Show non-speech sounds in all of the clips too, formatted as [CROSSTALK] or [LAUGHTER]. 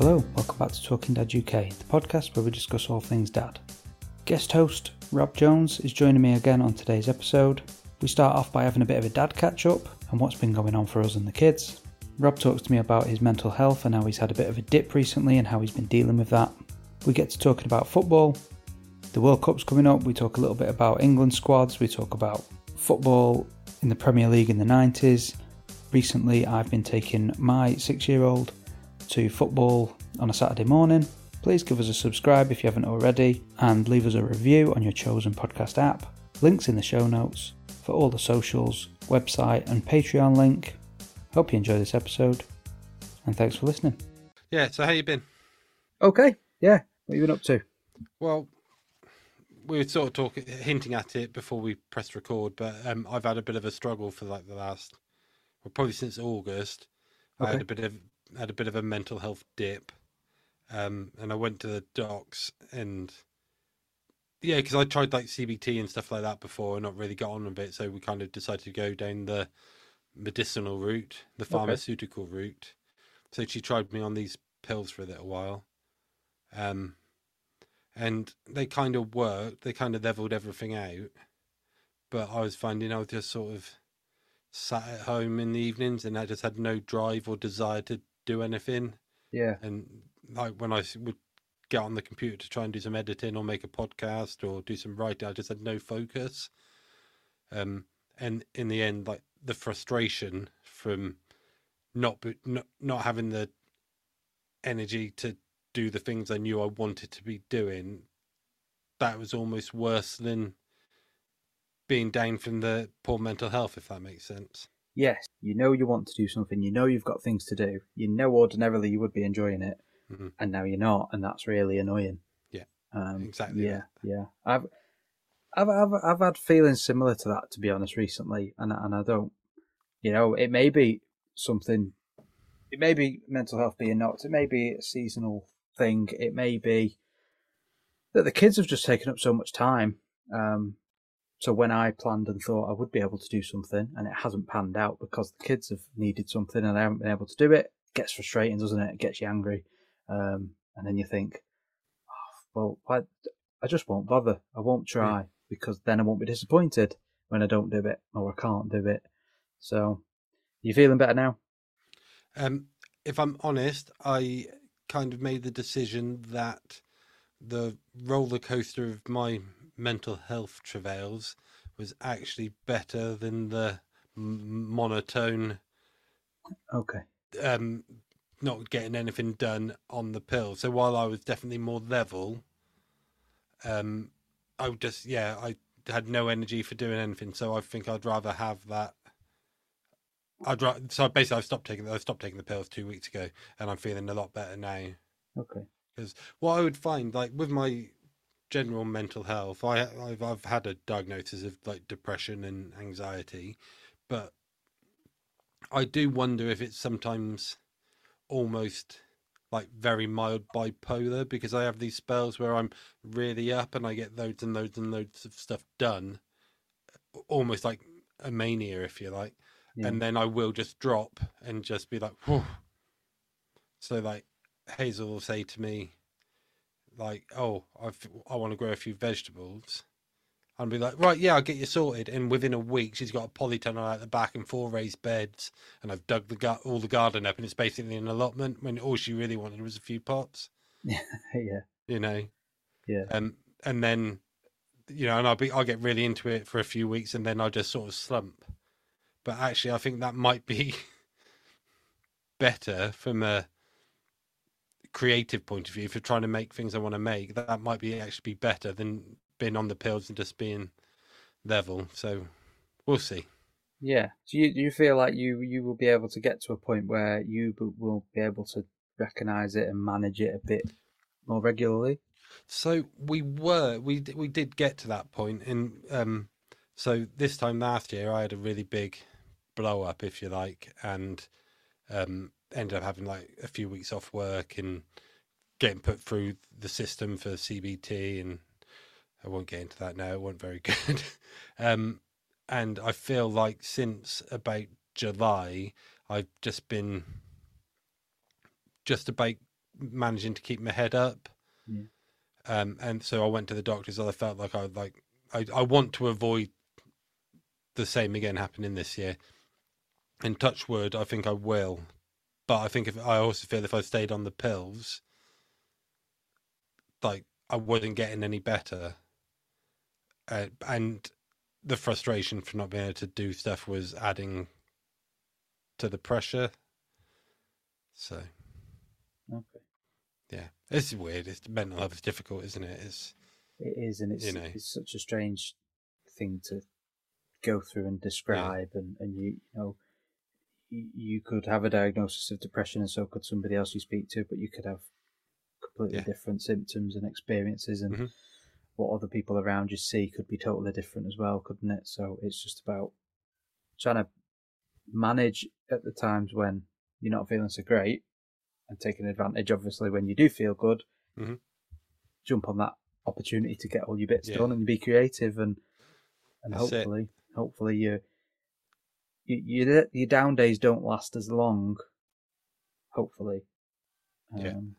Hello, welcome back to Talking Dad UK, the podcast where we discuss all things dad. Guest host Rob Jones is joining me again on today's episode. We start off by having a bit of a dad catch up and what's been going on for us and the kids. Rob talks to me about his mental health and how he's had a bit of a dip recently and how he's been dealing with that. We get to talking about football. The World Cup's coming up. We talk a little bit about England squads. We talk about football in the Premier League in the 90s. Recently, I've been taking my six year old to football on a Saturday morning. Please give us a subscribe if you haven't already and leave us a review on your chosen podcast app. Links in the show notes for all the socials, website, and Patreon link. Hope you enjoy this episode and thanks for listening. Yeah, so how you been? Okay, yeah. What have you been up to? Well, we were sort of talking, hinting at it before we pressed record, but um, I've had a bit of a struggle for like the last, well, probably since August. I had a bit of had a bit of a mental health dip, um, and I went to the docs and yeah, because I tried like CBT and stuff like that before and not really got on with it, so we kind of decided to go down the medicinal route, the Okay. pharmaceutical route. So she tried me on these pills for a little while, um, and they kind of worked. They kind of leveled everything out, but I was finding I was just sort of sat at home in the evenings and I just had no drive or desire to do anything. Yeah, And like when I would get on the computer to try and do some editing or make a podcast or do some writing, I just had no focus. Um, and in the end, like the frustration from not not not having the energy to do the things I knew I wanted to be doing, that was almost worse than being down from the poor mental health, if that makes sense. Yes. You know you want to do something. You know you've got things to do. You know ordinarily you would be enjoying it, Mhm. and now you're not, and that's really annoying. Yeah, um, exactly Yeah, that. yeah. I've, I've, I've, I've had feelings similar to that, to be honest, recently, and and I don't, you know, it may be something. It may be mental health being knocked. It may be a seasonal thing. It may be that the kids have just taken up so much time. Um, so when I planned and thought I would be able to do something, and it hasn't panned out because the kids have needed something and I haven't been able to do it, it gets frustrating, doesn't it? It gets you angry, um, and then you think, oh, well? I just won't bother. I won't try because then I won't be disappointed when I don't do it or I can't do it. So, you feeling better now? Um, if I'm honest, I kind of made the decision that the roller coaster of my mental health travails was actually better than the m- monotone, Okay. um, not getting anything done on the pill. So while I was definitely more level, um, I would just yeah, I had no energy for doing anything. So I think I'd rather have that. I'd ra- so basically I stopped taking I stopped taking the pills two weeks ago, and I'm feeling a lot better now. Okay. Because what I would find, like with my general mental health, I I've, I've had a diagnosis of like depression and anxiety, but I do wonder if it's sometimes almost like very mild bipolar because I have these spells where I'm really up and I get loads and loads and loads of stuff done, almost like a mania, if you like Yeah. and then I will just drop and just be like, so like Hazel will say to me, like, oh, I've, I want to grow a few vegetables. I'll be like, right, yeah, I'll get you sorted. And within a week, she's got a polytunnel out the back and four raised beds, and I've dug the gar- all the garden up, and it's basically an allotment. When all she really wanted was a few pots, [LAUGHS] yeah. you know. Yeah. Um, and then, you know, and I'll be, I'll get really into it for a few weeks, and then I'll just sort of slump. But actually, I think that might be [LAUGHS] better from a creative point of view if you're trying to make things I want to make. That, that might be actually be better than being on the pills and just being level. So we'll see. Yeah. Do you do you feel like you you will be able to get to a point where you b- will be able to recognize it and manage it a bit more regularly? So we were we we did get to that point, and um, so this time last year I had a really big blow up, if you like, and um, ended up having like a few weeks off work and getting put through the system for CBT, and I won't get into that now. It wasn't very [LAUGHS] good. um, and I feel like since about July, I've just been just about managing to keep my head up. Yeah. Um, and so I went to the doctors. I felt like I like I, I want to avoid the same again happening this year. And touch wood, I think I will. But I think if I also feel if I stayed on the pills, like I wasn't getting any better. Uh, and the frustration for not being able to do stuff was adding to the pressure. So Okay. yeah, it's weird. It's mental health is difficult, isn't it? It's It is, and it's You know. it's such a strange thing to go through and describe, and and you, you know, you, could have a diagnosis of depression, and so could somebody else you speak to, but you could have completely Yeah. different symptoms and experiences, and Mhm. what other people around you see could be totally different as well, couldn't it? So it's just about trying to manage at the times when you're not feeling so great, and taking advantage, obviously, when you do feel good. Mhm. Jump on that opportunity to get all your bits Yeah. done and be creative and and That's it. hopefully hopefully you, you your your down days don't last as long hopefully Yeah. um,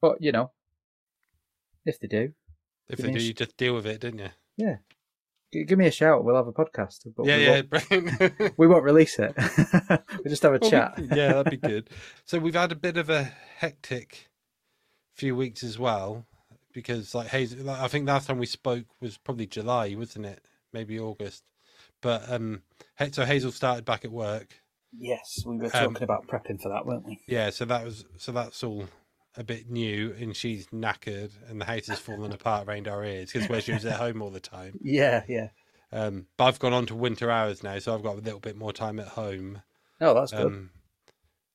but you know if they do if they do, sh- you just deal with it, didn't you? g- give me a shout we'll have a podcast but yeah, we, yeah, Won't, [LAUGHS] [LAUGHS] we won't release it [LAUGHS] we just have a Well, we- chat yeah, that'd be good. So we've had a bit of a hectic few weeks as well because, like Hazel, like, I think last time we spoke was probably July, wasn't it? Maybe August. But um, so Hazel started back at work. yes we were Um, talking about prepping for that weren't we Yeah, so that was so that's all a bit new, and she's knackered, and the house is [LAUGHS] falling apart around our ears because where she was at home all the time. [LAUGHS] yeah yeah Um, but I've gone on to winter hours now, so I've got a little bit more time at home. oh that's good Um,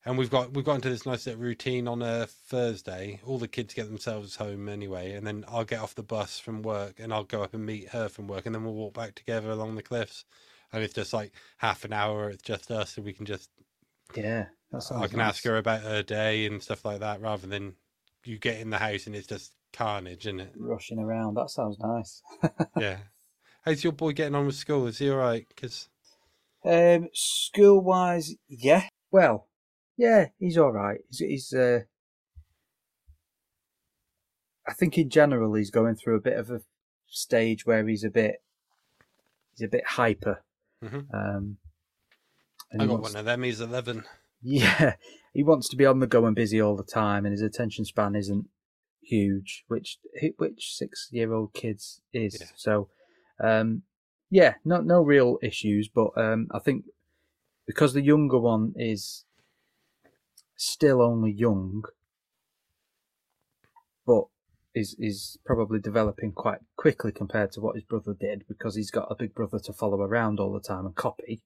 and we've got we've got into this nice little routine on a Thursday. All the kids get themselves home anyway, and then I'll get off the bus from work and I'll go up and meet her from work, and then we'll walk back together along the cliffs. And it's just like half an hour. It's just us, so we can just yeah I can nice. ask her about her day and stuff like that, rather than you get in the house and it's just carnage, isn't it? rushing around that sounds nice [LAUGHS] yeah. How's your boy getting on with school? Is he all right? Because Um, school wise, yeah. Well, yeah, he's all right. He's, he's uh, I think in general he's going through a bit of a stage where he's a bit, he's a bit hyper. Mhm. Um, I got wants- one of them. He's eleven. Yeah, he wants to be on the go and busy all the time, and his attention span isn't huge, which which six year old kids is. Yeah. So, um, yeah, no no real issues, but um, I think because the younger one is still only young, but is is probably developing quite quickly compared to what his brother did because he's got a big brother to follow around all the time and copy.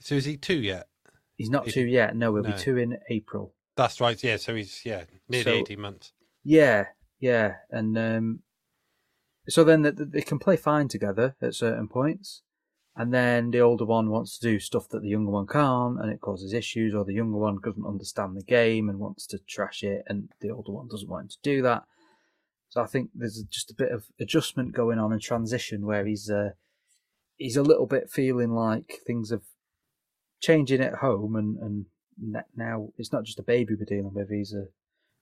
So is he two yet? He's not two yet. No, he'll no. be two in April. That's right. Yeah. So he's yeah nearly So- eighteen months. Yeah, yeah, and um, so then th th- they can play fine together at certain points, and then the older one wants to do stuff that the younger one can't, and it causes issues, or the younger one doesn't understand the game and wants to trash it, and the older one doesn't want him to do that. So I think there's just a bit of adjustment going on and transition where he's uh, he's a little bit feeling like things are changing at home, and and now it's not just a baby we're dealing with; he's a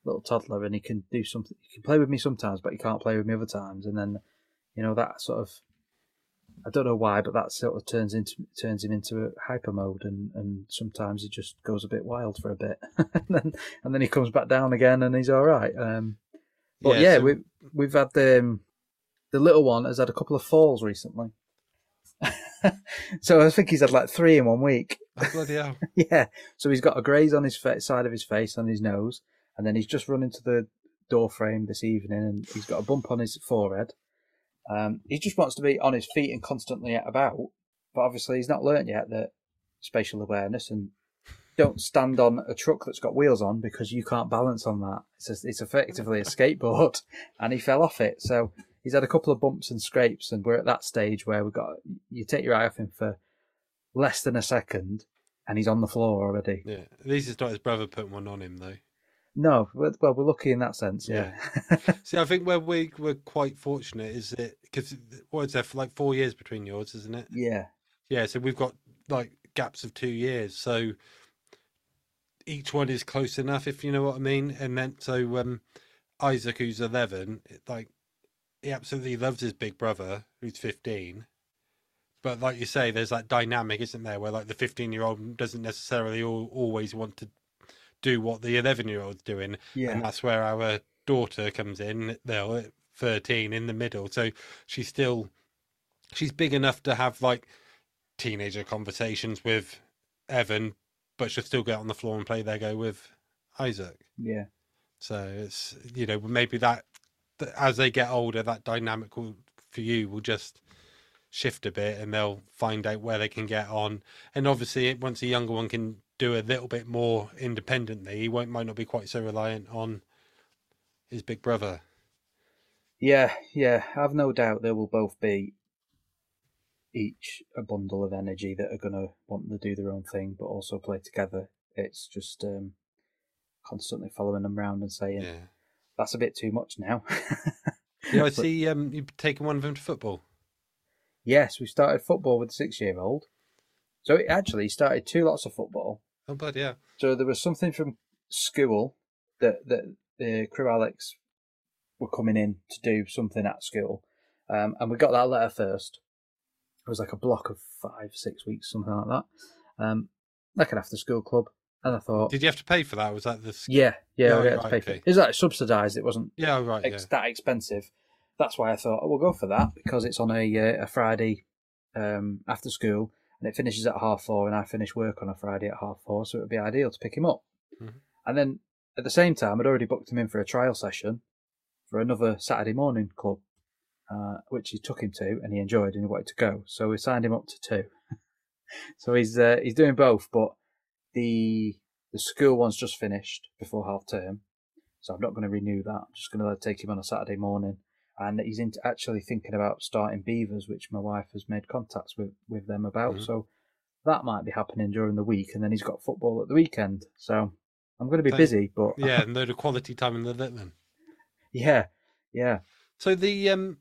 little toddler and he can do something he can play with me sometimes but he can't play with me other times and then you know that sort of I don't know why but that sort of turns into turns him into a hyper mode and and sometimes he just goes a bit wild for a bit [LAUGHS] and then and then he comes back down again and he's all right um but yeah, so- we we've had the um, the little one has had a couple of falls recently [LAUGHS] so I think he's had like three in one week Oh, bloody hell. [LAUGHS] yeah. So he's got a graze on his fa- side of his face, on his nose, and then he's just run into the door frame this evening, and he's got a bump on his forehead. Um, he just wants to be on his feet and constantly out about, but obviously he's not learnt yet that spatial awareness and don't stand on a truck that's got wheels on because you can't balance on that. It's a, it's effectively a skateboard, [LAUGHS] and he fell off it. So he's had a couple of bumps and scrapes, and we're at that stage where we've got you take your eye off him for less than a second, and he's on the floor already. Yeah. At least it's not his brother putting one on him though. No, well, well, we're lucky in that sense. Yeah, See, I think where we we're quite fortunate is that because what is there for like four years between yours, isn't it? yeah, Yeah. So we've got like gaps of two years. So each one is close enough, if you know what I mean. And then so um, Isaac, who's eleven, like he absolutely loves his big brother, who's fifteen. But like you say, there's that dynamic, isn't there, where like the fifteen-year-old doesn't necessarily all, always want to do what the eleven-year-old's doing, Yeah. and that's where our daughter comes in. They'll at thirteen in the middle, so she's still she's big enough to have like teenager conversations with Evan, but she'll still get on the floor and play there go with Isaac. Yeah. So it's you know maybe that, that as they get older, that dynamic will, for you will just shift a bit, and they'll find out where they can get on. And obviously, once a younger one can do a little bit more independently, he won't might not be quite so reliant on his big brother. Yeah, yeah. I've no doubt they will both be each a bundle of energy that are going to want to do their own thing, but also play together. It's just um, constantly following them around and saying, Yeah. "That's a bit too much now." [LAUGHS] Yeah, I see. Um, you've taken one of them to football. Yes, we started football with the six-year-old. So it actually started two lots of football. Oh, but yeah. So there was something from school that that the Crewe Alex were coming in to do something at school, um, and we got that letter first. It was like a block of five, six weeks, something like that. Um, like an after-school club, and I thought, Did you have to pay for that? Was that the? yeah, yeah, Yeah, we had to pay for okay. it. It was like subsidised. It wasn't Yeah, right. ex- Yeah. that expensive. That's why I thought, oh, we'll go for that because it's on a uh, a Friday um, after school and it finishes at half four, and I finish work on a Friday at half four, so it would be ideal to pick him up. Mhm. And then at the same time, I'd already booked him in for a trial session for another Saturday morning club, uh, which he took him to, and he enjoyed, and he wanted to go. So we signed him up to two. [LAUGHS] so he's uh, he's doing both, but the the school one's just finished before half term, so I'm not going to renew that. I'm just going to take him on a Saturday morning, and he's into actually thinking about starting Beavers, which my wife has made contacts with with them about. Mhm. So that might be happening during the week, and then he's got football at the weekend. So I'm going to be Thank- busy, but [LAUGHS] Yeah, and load of quality time in the lit then. yeah, yeah. So the um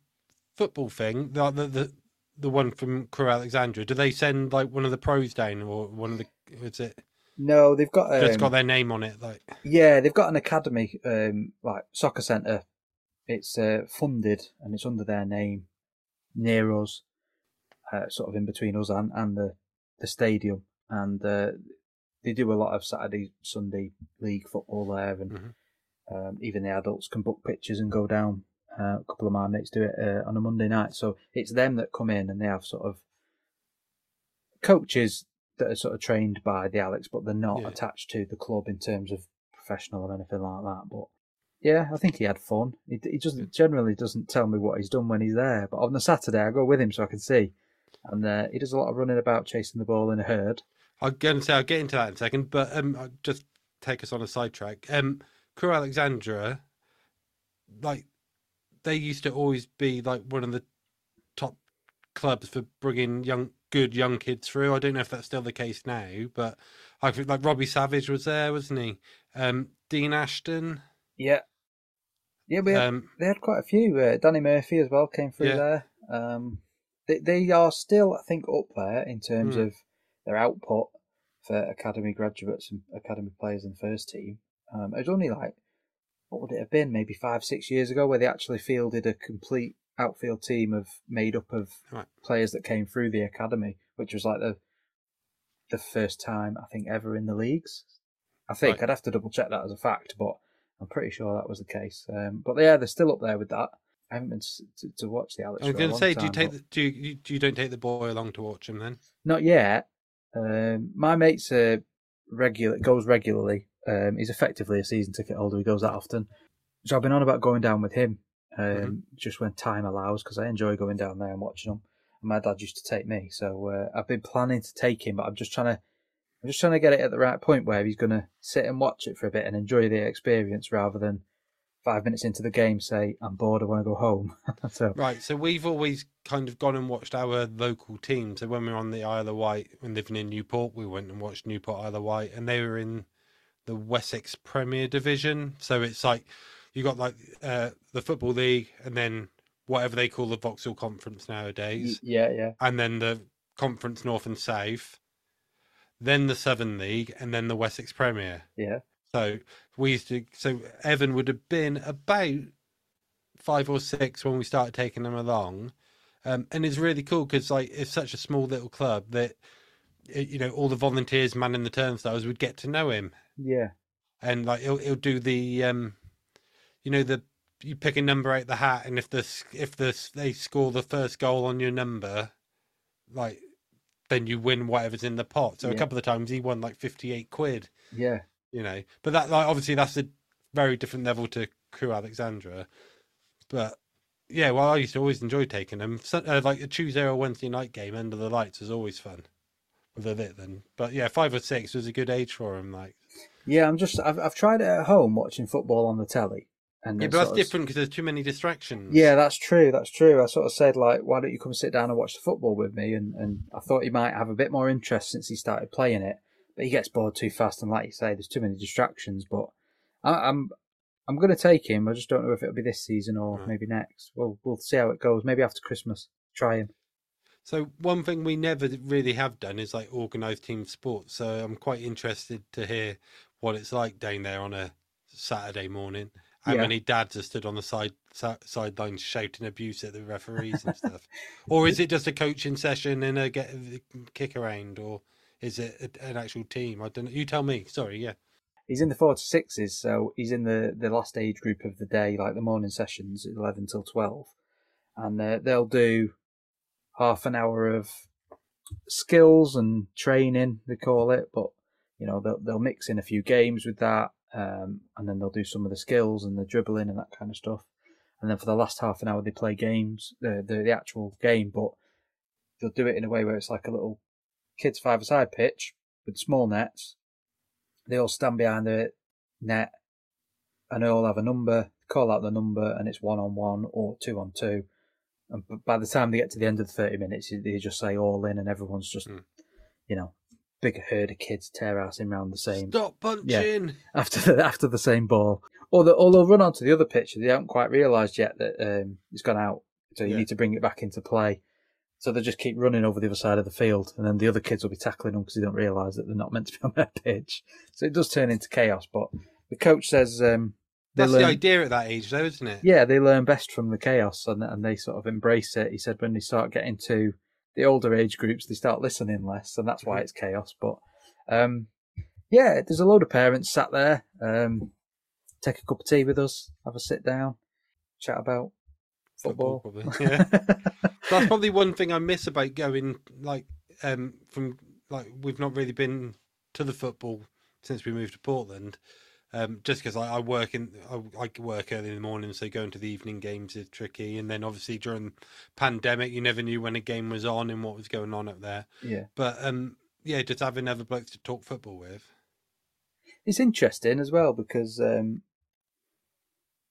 football thing, the the the, the one from Crewe Alexandra, do they send like one of the pros down or one of the is it No, they've got just um, got their name on it? Like Yeah, they've got an academy, um, like soccer centre. It's uh, funded and it's under their name, near us, uh, sort of in between us and, and the the stadium. And uh, they do a lot of Saturday, Sunday league football there, and Mhm. um, even the adults can book pitches and go down. Uh, a couple of my mates do it uh, on a Monday night, so it's them that come in and they have sort of coaches that are sort of trained by the Alex, but they're not Yeah. attached to the club in terms of professional or anything like that. But yeah, I think he had fun. He, he doesn't generally doesn't tell me what he's done when he's there, but on the Saturday I go with him so I can see, and uh, he does a lot of running about chasing the ball in a herd. I'm going to say I'll get into that in a second, but um, just take us on a sidetrack. Um, Crewe Alexandra, like they used to always be like one of the top clubs for bringing young, good young kids through. I don't know if that's still the case now, but I think like Robbie Savage was there, wasn't he? Um, Dean Ashton. Yeah, yeah, we had, Um, they had quite a few. Uh, Danny Murphy as well came through Yeah. there. Um, they they are still, I think, up there in terms Hmm. of their output for academy graduates and academy players in the first team. Um, it was only like what would it have been, maybe five, six years ago, where they actually fielded a complete outfield team of made up of Right. players that came through the academy, which was like the the first time I think ever in the leagues. I think Right. I'd have to double check that as a fact, but I'm pretty sure that was the case. Um, but yeah, they're still up there with that. I haven't been to, to watch the Alex. I was going to say, do you take the, do you, do you don't take the boy along to watch him then? Not yet. Um, my mate's uh, regular goes regularly. Um, he's effectively a season ticket holder. He goes that often. So I've been on about going down with him, um, Mhm. just when time allows, because I enjoy going down there and watching them. And my dad used to take me, so uh, I've been planning to take him, but I'm just trying to, I'm just trying to get it at the right point where he's going to sit and watch it for a bit and enjoy the experience, rather than five minutes into the game say I'm bored, I want to go home. [LAUGHS] so Right. So we've always kind of gone and watched our local team. So when we were on the Isle of Wight and living in Newport, we went and watched Newport Isle of Wight, and they were in the Wessex Premier Division. So it's like you got like uh, the football league, and then whatever they call the Vauxhall Conference nowadays, yeah, yeah, and then the Conference North and South. Then the Southern League, and then the Wessex Premier. Yeah. So we used to. So Evan would have been about five or six when we started taking them along, um, and it's really cool because like it's such a small little club that you know all the volunteers manning the turnstiles would get to know him, Yeah. and like he'll he'll do the um, you know the you pick a number out the hat, and if the if the they score the first goal on your number, like then you win whatever's in the pot. So a couple of times he won like fifty eight quid Yeah. you know. But that, like, obviously, that's a very different level to Crewe Alexandra. But yeah, well, I used to always enjoy taking them. So, uh, like a Tuesday or Wednesday night game under the lights was always fun with a lit then. But yeah, five or six was a good age for him. Like, Yeah, I'm just I've I've tried it at home watching football on the telly. And yeah, but that's of- different because there's too many distractions. Yeah, that's true. That's true. I sort of said like, why don't you come sit down and watch the football with me? And and I thought he might have a bit more interest since he started playing it, but he gets bored too fast. And like you say, there's too many distractions. But I, I'm I'm going to take him. I just don't know if it'll be this season or Right. maybe next. We'll we'll see how it goes. Maybe after Christmas, try him. So one thing we never really have done is like organised team sports. So I'm quite interested to hear what it's like down there on a Saturday morning. How Yeah. many dads are stood on the side sidelines shouting abuse at the referees and [LAUGHS] stuff, or is it just a coaching session and a get kick around, or is it a, an actual team? I don't know. You tell me. Sorry. Yeah. He's in the four to sixes, so he's in the the last age group of the day, like the morning sessions, at eleven till twelve, and uh, they'll do half an hour of skills and training, they call it. But you know, they'll they'll mix in a few games with that, um, and then they'll do some of the skills and the dribbling and that kind of stuff. And then for the last half an hour, they play games, the the, the actual game, but they'll do it in a way where it's like a little kids five-a-side pitch with small nets. They all stand behind the net, and they all have a number. Call out the number, and it's one on one or two on two. And by the time they get to the end of the thirty minutes, they just say all in, and everyone's just, Mm. you know, big herd of kids tear assing around the same Stop punching. yeah, [LAUGHS] after the after the same ball, or, the, or they'll run onto the other pitch. They haven't quite realised yet that um, it's gone out, so you Yeah. need to bring it back into play. So they just keep running over the other side of the field, and then the other kids will be tackling them because they don't realise that they're not meant to be on their [LAUGHS] pitch. So it does turn into chaos. But the coach says um, That's learn, the idea at that age, though, isn't it? yeah, they learn best from the chaos, and and they sort of embrace it. He said when they start getting to the older age groups, they start listening less, and that's why Mhm. it's chaos. But um, yeah, there's a load of parents sat there. Um, take a cup of tea with us, have a sit down, chat about football. probably. Yeah. [LAUGHS] That's probably one thing I miss about going like um from like we've not really been to the football since we moved to Portland. Um, just because I, I work in, I, I work early in the morning, so going to the evening games is tricky. And then obviously during pandemic, you never knew when a game was on and what was going on up there. yeah, But um, yeah, just having other blokes to talk football with. it's interesting as well because um,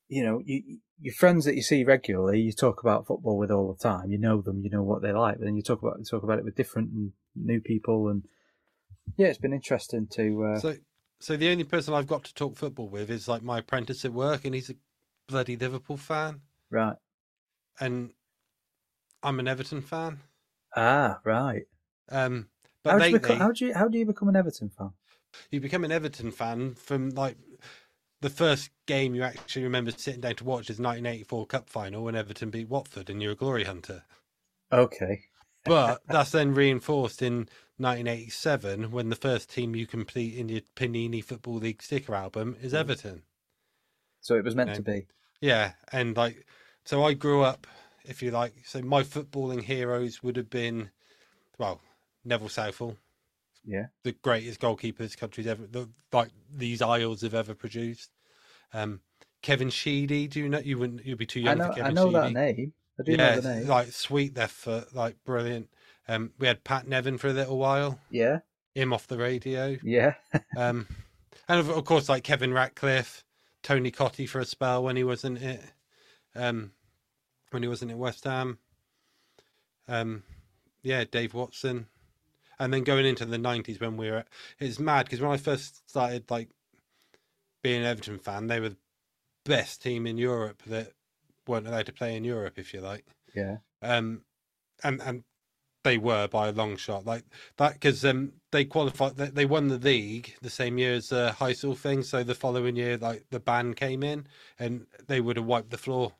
you know you, your friends that you see regularly, you talk about football with all the time. You know them, you know what they like, but then you talk about you talk about it with different and new people, and yeah, it's been interesting to. Uh, So, so the only person I've got to talk football with is like my apprentice at work, and he's a bloody Liverpool fan, right. and I'm an Everton fan. Ah, right. Um, but How do, you lately, become, how do you how do you become an Everton fan? you become an Everton fan from like the first game you actually remember sitting down to watch is 1984 Cup final when Everton beat Watford, and you're a glory hunter. Okay. But that's then reinforced in 1987 when the first team you complete in your Panini Football League sticker album is Mm. Everton. So it was meant No. to be. Yeah, and like, so I grew up, if you like, so my footballing heroes would have been, well, Neville Southall, Yeah. the greatest goalkeeper this country's ever, the, like these Isles have ever produced. Um, Kevin Sheedy, do you know? You wouldn't, you'd be too I young know for Kevin Sheedy? I know Sheedy. that name. I do yeah, know the name. like sweet left for like brilliant. Um, we had Pat Nevin for a little while, Yeah. him off the radio. Yeah. [LAUGHS] Um, and of, of course, like Kevin Ratcliffe, Tony Cottee for a spell when he wasn't it, um, when he wasn't at West Ham. Um, yeah, Dave Watson, and then going into the nineties when we were, it's mad because when I first started like being an Everton fan, they were the best team in Europe that weren't allowed to play in Europe, if you like. Yeah. Um, and and They were by a long shot, like that, because um, they qualified. They, they won the league the same year as the Heysel thing. So the following year, like the ban came in, and they would have wiped the floor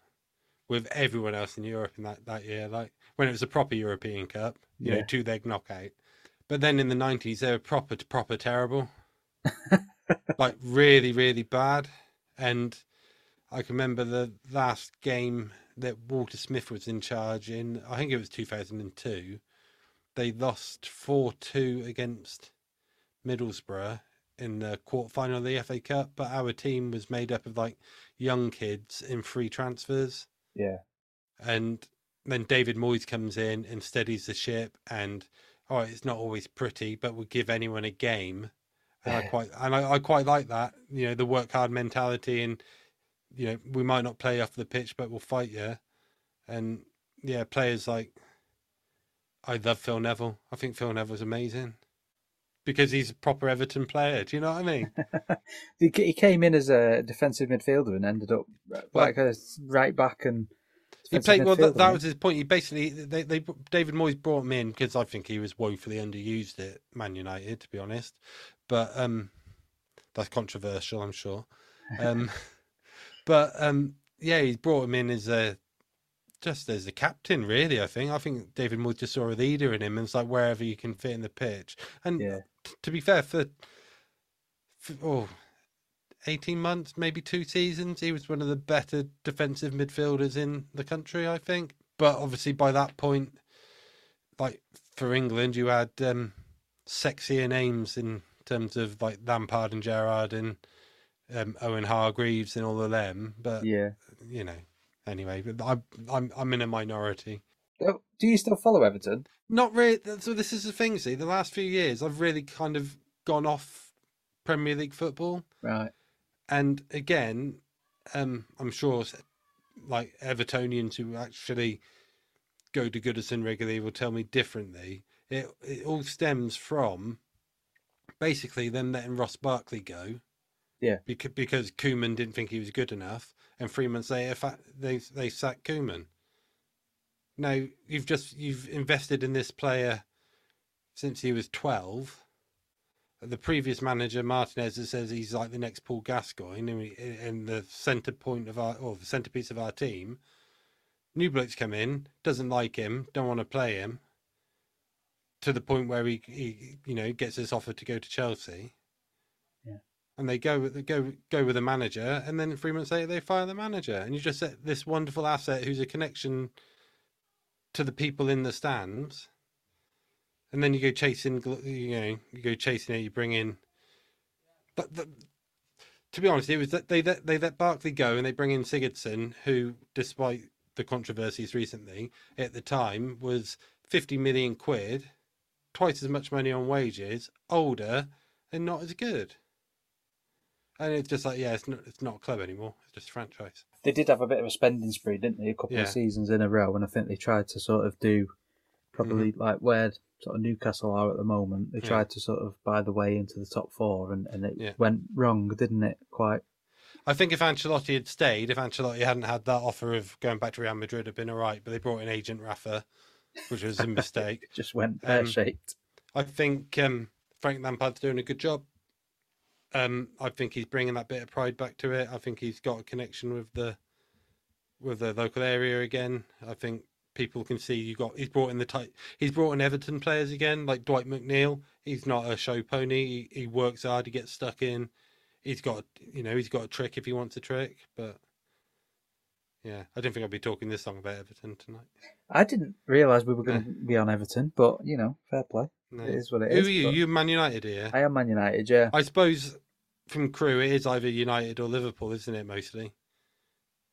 with everyone else in Europe in that that year. Like when it was a proper European Cup, you Yeah. know, two leg knockout. But then in the nineties, they were proper proper terrible, [LAUGHS] like really really bad. And I can remember the last game that Walter Smith was in charge in. I think it was two thousand and two. They lost four two against Middlesbrough in the quarterfinal of the FA Cup, but our team was made up of like young kids in free transfers Yeah. and then David Moyes comes in and steadies the ship and right, it's not always pretty, but we'll give anyone a game. And I quite and I, I quite like that, you know, the work hard mentality and you know, we might not play off the pitch, but we'll fight you. And yeah, players like I love Phil Neville. I think Phil Neville's amazing. Because he's a proper Everton player. Do you know what I mean? [LAUGHS] He came in as a defensive midfielder and ended up like a right back and. He played well. That, that was his point. He basically they, they David Moyes brought him in because I think he was woefully underused at Man United, to be honest. But um, that's controversial, I'm sure. Um, [LAUGHS] but um, yeah, he brought him in as a just as a captain, really. I think. I think David Moyes just saw a leader in him, and it's like wherever you can fit in the pitch. And Yeah. t- to be fair, for, for oh, 18 months, maybe two seasons, he was one of the better defensive midfielders in the country, I think. But obviously, by that point, like for England, you had um, sexier names in terms of like Lampard and Gerrard and um, Owen Hargreaves and all of them. But Yeah. you know, anyway, but I'm I'm I'm in a minority. Oh, do you still follow Everton? Not really. So this is the thing. See, the last few years, I've really kind of gone off Premier League football. Right. And again, um, I'm sure like Evertonians who actually go to Goodison regularly will tell me differently. It it all stems from basically them letting Ross Barkley go. Yeah. Because because Koeman didn't think he was good enough, and three months later, they they sacked Koeman. Now you've just you've invested in this player since he was twelve the previous manager Martinez says he's like the next Paul Gascoigne and, and the centre point of our or the centerpiece of our team. New blokes come in, doesn't like him, don't want to play him. To the point where he, he you know, gets this offer to go to Chelsea. And they go with go go with the manager, and then three months later they fire the manager, and you just set this wonderful asset who's a connection to the people in the stands and then you go chasing, you know, you go chasing it. You bring in, but the, to be honest, it was that they let they let Barkley go and they bring in Sigurdsson, who, despite the controversies recently, at the time was fifty million quid, twice as much money on wages, older, and not as good. And it's just like, yeah, it's not it's not a club anymore. It's just a franchise. They did have a bit of a spending spree, didn't they? A couple Yeah. of seasons in a row, and I think they tried to sort of do probably like where sort of Newcastle are at the moment. They Mm-hmm. Yeah. tried to sort of buy the way into the top four, and, and it Yeah. went wrong, didn't it? Quite. I think if Ancelotti had stayed, if Ancelotti hadn't had that offer of going back to Real Madrid, it'd have been all right. But they brought in agent Rafa, which was a mistake. [LAUGHS] Just went pear Um, shaped. I think um, Frank Lampard's doing a good job. Um, I think he's bringing that bit of pride back to it. I think he's got a connection with the with the local area again. I think people can see you got. He's brought in the type. He's brought in Everton players again, like Dwight McNeil. He's not a show pony. He, he works hard. He gets stuck in. He's got, you know, he's got a trick if he wants a trick. But yeah, I don't think I'll be talking this long about Everton tonight. I didn't realise we were going to be on Everton, but you know, fair play. No. It is what it Who is. are you? but You Man United here? I am Man United, yeah. I suppose from Crewe it is either United or Liverpool, isn't it? Mostly.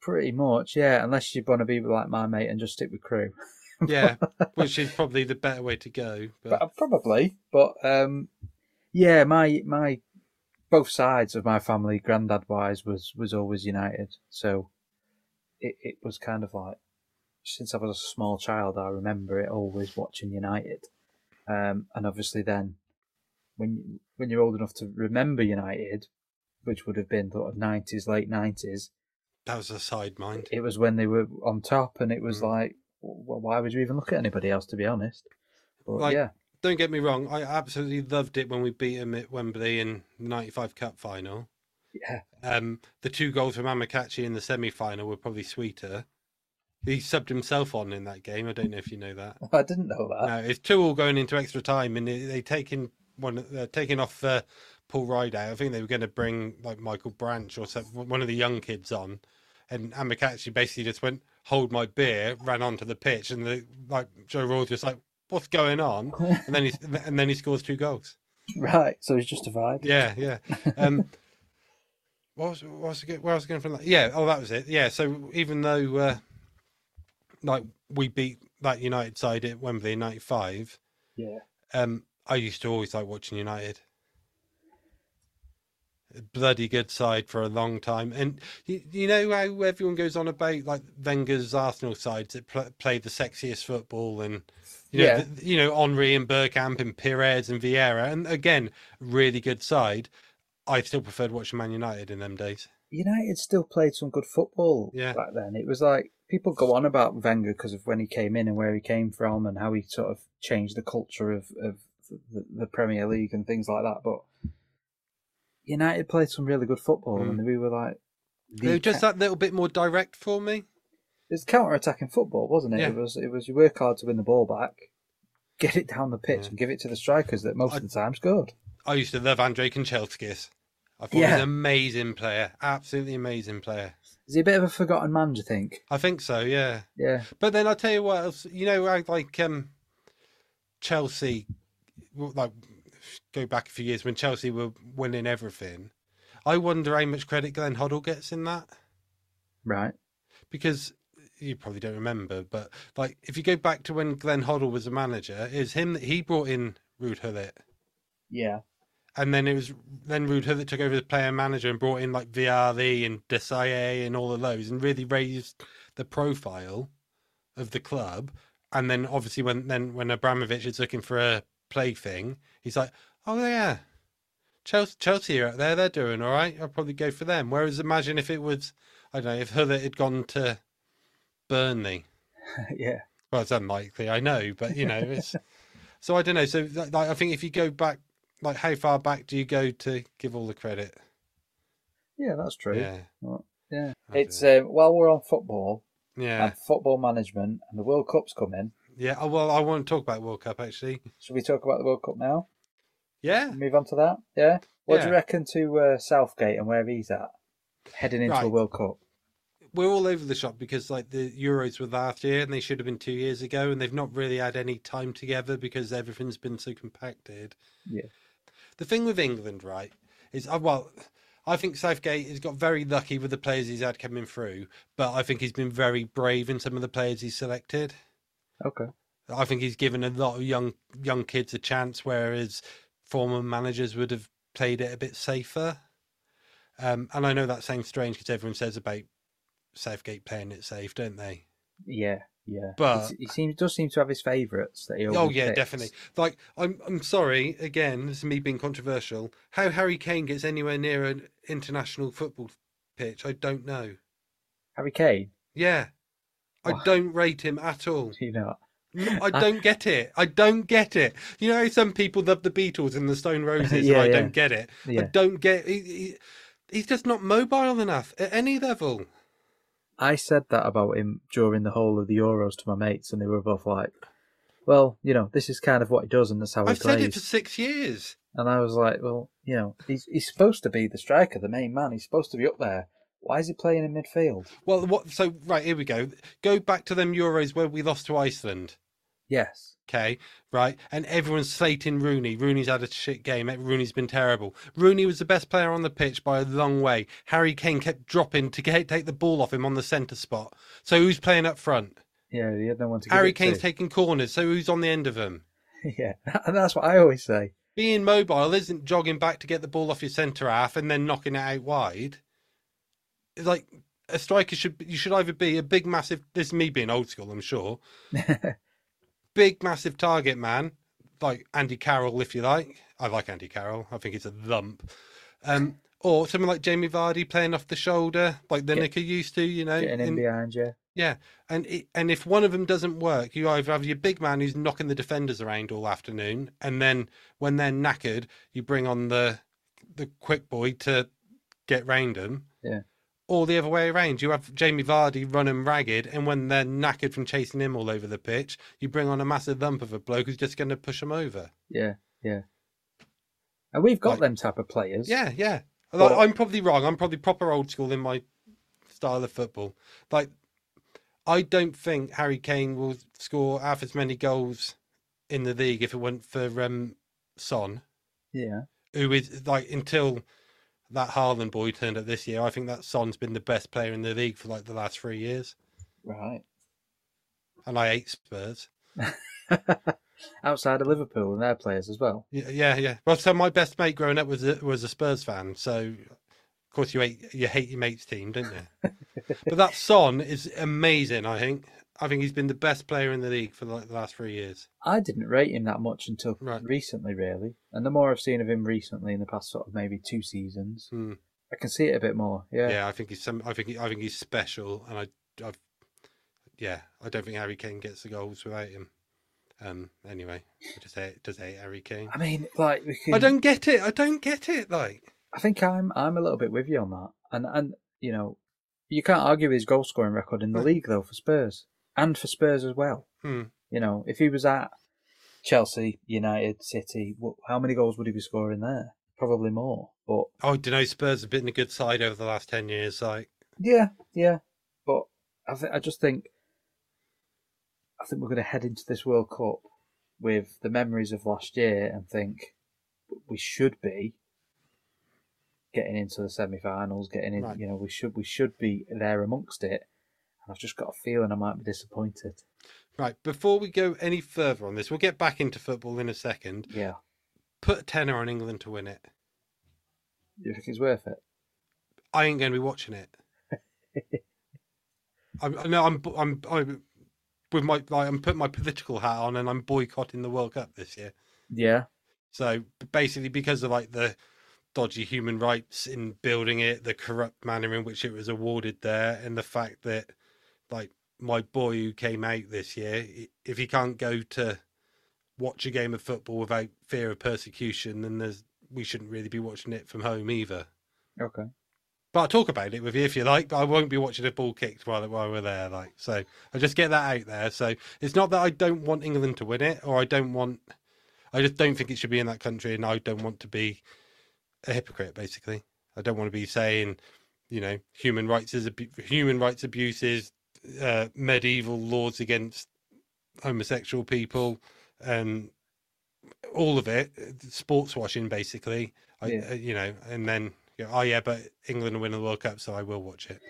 Pretty much, yeah. Unless you want to be like my mate and just stick with Crewe. [LAUGHS] Yeah, which is probably the better way to go. But But, probably, but um, yeah, my my both sides of my family, granddad wise, was was always United. So it it was kind of like since I was a small child, I remember it always watching United. Um, and obviously then when when you're old enough to remember United, which would have been sort of nineties, late nineties, that was a side mind. it was when they were on top, and it was Mm. like, well, why would you even look at anybody else? To be honest. But Like- yeah, Don't get me wrong, I absolutely loved it when we beat them at Wembley in the 95 Cup final. yeah, Um, the two goals from Amokachi in the semi final were probably sweeter. He subbed himself on in that game. I don't know if you know that. [LAUGHS] I didn't know that. No, it's two all going into extra time, and they, they taking one, uh, taking off uh, Paul Rideout. I think they were going to bring like Michael Branch or some, one of the young kids on, and Amokachi basically just went, "Hold my beer," ran onto the pitch, and the like Joe Royle just like, "What's going on?" And then he [LAUGHS] and then he scores two goals. Right, so he's just a justified. Yeah, yeah. Um, [LAUGHS] what was what was it, where I was going from that? Yeah, oh, that was it. Yeah, so even though uh, like we beat that United side at Wembley in '95, Yeah, um, I used to always like watching United. Bloody good side for a long time, and you, you know how everyone goes on about like Wenger's Arsenal sides that pl- play the sexiest football, and you know, Yeah. the, you know Henry and Bergkamp and Pires and Vieira, and again, really good side. I still preferred watching Man United in them days. United still played some good football Yeah. back then. It was like people go on about Wenger because of when he came in and where he came from and how he sort of changed the culture of, of the, the Premier League and things like that. But United played some really good football Mm. and we were like, They were just that little bit more direct for me. it's counter attacking football, wasn't it? Yeah. It was it was you work hard to win the ball back, get it down the pitch Yeah. and give it to the strikers that most I- of the time scored. I used to love Andrei Kanchelskis. I thought he was an amazing player, absolutely amazing player. Is he a bit of a forgotten man, do you think? I think so, yeah. Yeah. But then I'll tell you what else. You know, I like um, Chelsea. Like go back a few years when Chelsea were winning everything. I wonder how much credit Glenn Hoddle gets in that Right. because you probably don't remember. But like, if you go back to when Glenn Hoddle was a manager, it's him that he brought in Ruud Hullet. Yeah. And then it was then Ruud Hullet took over as player manager and brought in like Vialli and Desailly and all of those and really raised the profile of the club. And then obviously when then when Abramovich is looking for a plaything, he's like, oh yeah, Chelsea, Chelsea are out there, they're doing all right. I'll probably go for them. Whereas imagine if it was, I don't know, if Hullet had gone to Burnley. [LAUGHS] yeah. Well, it's unlikely, I know, but you know, it's [LAUGHS] so I don't know. So like, I think if you go back, like how far back do you go to give all the credit? Yeah, that's true. Yeah, Yeah. It's uh, while we're on football yeah, and football management and the World Cup's coming. yeah. Oh, well, I want to talk about World Cup actually. Should we talk about the World Cup now? Yeah, Move on to that? Yeah. What do you reckon to uh, Southgate and where he's at heading into a World Cup? we're all over the shop because like the Euros were last year and they should have been two years ago, and they've not really had any time together because everything's been so compacted. Yeah. The thing with England, right, is uh, well, I think Southgate has got very lucky with the players he's had coming through, but I think he's been very brave in some of the players he's selected. Okay. I think he's given a lot of young young kids a chance, whereas former managers would have played it a bit safer. Um, and I know that sounds strange because everyone says about Southgate playing it safe, don't they? Yeah. Yeah. But- he seems does seem to have his favourites that he Oh yeah, picks. definitely. Like I'm I'm sorry again, this is me being controversial. How Harry Kane gets anywhere near an international football pitch, I don't know. Harry Kane. Yeah. I Why? don't rate him at all. Do You know. I don't get it. I don't get it. You know, some people love the Beatles and the Stone Roses. Yeah, [LAUGHS] and I yeah. don't get it. I don't get. He, he, he's just not mobile enough at any level. I said that about him during the whole of the Euros to my mates, and they were both like, "Well, you know, this is kind of what he does, and that's how he plays. I've said it for six years. And I was like, "Well, you know, he's he's supposed to be the striker, the main man. He's supposed to be up there. Why is he playing in midfield?" Well, what? So right here we go. Go back to them Euros where we lost to Iceland. Yes. Okay, right, and everyone's slating Rooney. Rooney's had a shit game. Rooney's been terrible. Rooney was the best player on the pitch by a long way. Harry Kane kept dropping to get take the ball off him on the centre spot. So who's playing up front? Yeah, the other one to Harry Kane's to. taking corners. So who's on the end of them? [LAUGHS] yeah, and that's what I always say. Being mobile isn't jogging back to get the ball off your centre half and then knocking it out wide. It's like a striker should you should either be a big massive. This is me being old school, I'm sure. [LAUGHS] big massive target man like Andy Carroll, if you like. I like Andy Carroll. I think he's a lump. Um, or someone like Jamie Vardy playing off the shoulder, like the Nicker used to. You know, Getting in in- behind you. Yeah, and it, and if one of them doesn't work, you either have your big man who's knocking the defenders around all afternoon, and then when they're knackered, you bring on the the quick boy to get round them. Yeah. Or the other way around, you have Jamie Vardy running ragged, and when they're knackered from chasing him all over the pitch, you bring on a massive lump of a bloke who's just going to push them over. Yeah, yeah. And we've got Like- them type of players. Yeah, yeah. But- I'm probably wrong. I'm probably proper old school in my style of football. Like, I don't think Harry Kane will score half as many goals in the league if it weren't for um, Son, Yeah. who is like until that Haaland boy turned up this year. I think that Son's been the best player in the league for like the last three years, Right. and I hate Spurs. [LAUGHS] Outside of Liverpool and their players as well. Yeah, yeah, yeah. Well, so my best mate growing up was a, was a Spurs fan, so of course you hate you hate your mate's team, don't you? [LAUGHS] but that Son is amazing. I think. I think he's been the best player in the league for like the last three years. I didn't rate him that much until Right. recently, really. And the more I've seen of him recently in the past sort of maybe two seasons, Hmm. I can see it a bit more. Yeah. Yeah, I think he's some. I think he, I think he's special, and I, I've, yeah, I don't think Harry Kane gets the goals without him. Um. Anyway, I just hate just hate Harry Kane. I mean, like we can. I don't get it. I don't get it. Like, I think I'm I'm a little bit with you on that, and and you know, you can't argue his goal scoring record in the league though for Spurs and for Spurs as well. hmm. You know, if he was at Chelsea, United, City, how many goals would he be scoring there? Probably more. But Oh, I don't know. Spurs have been a good side over the last ten years. Like, yeah, yeah. But I th- I just think I think we're going to head into this World Cup with the memories of last year and think we should be getting into the semi-finals, getting in. Right. You know, we should we should be there amongst it. I've just got a feeling I might be disappointed. right before we go any further on this, we'll get back into football in a second. Yeah, Put a tenner on England to win it. you think it's worth it? I ain't going to be watching it. [LAUGHS] I'm no, I'm I'm I'm with my like I'm putting my political hat on and I'm boycotting the World Cup this year. Yeah, So basically, because of like the dodgy human rights in building it, the corrupt manner in which it was awarded there, and the fact that like my boy who came out this year, if he can't go to watch a game of football without fear of persecution, then there's we shouldn't really be watching it from home either. okay. But I'll talk about it with you if you like. But I won't be watching a ball kicked while while we're there. Like so, I just get that out there. So it's not that I don't want England to win it, or I don't want. I just don't think it should be in that country, and I don't want to be a hypocrite. Basically, I don't want to be saying, you know, human rights is human rights abuses, uh, medieval laws against homosexual people, and all of it, sports washing, basically. I, Yeah. uh, you know, and then you know, oh yeah, but England will win the World Cup, so I will watch it.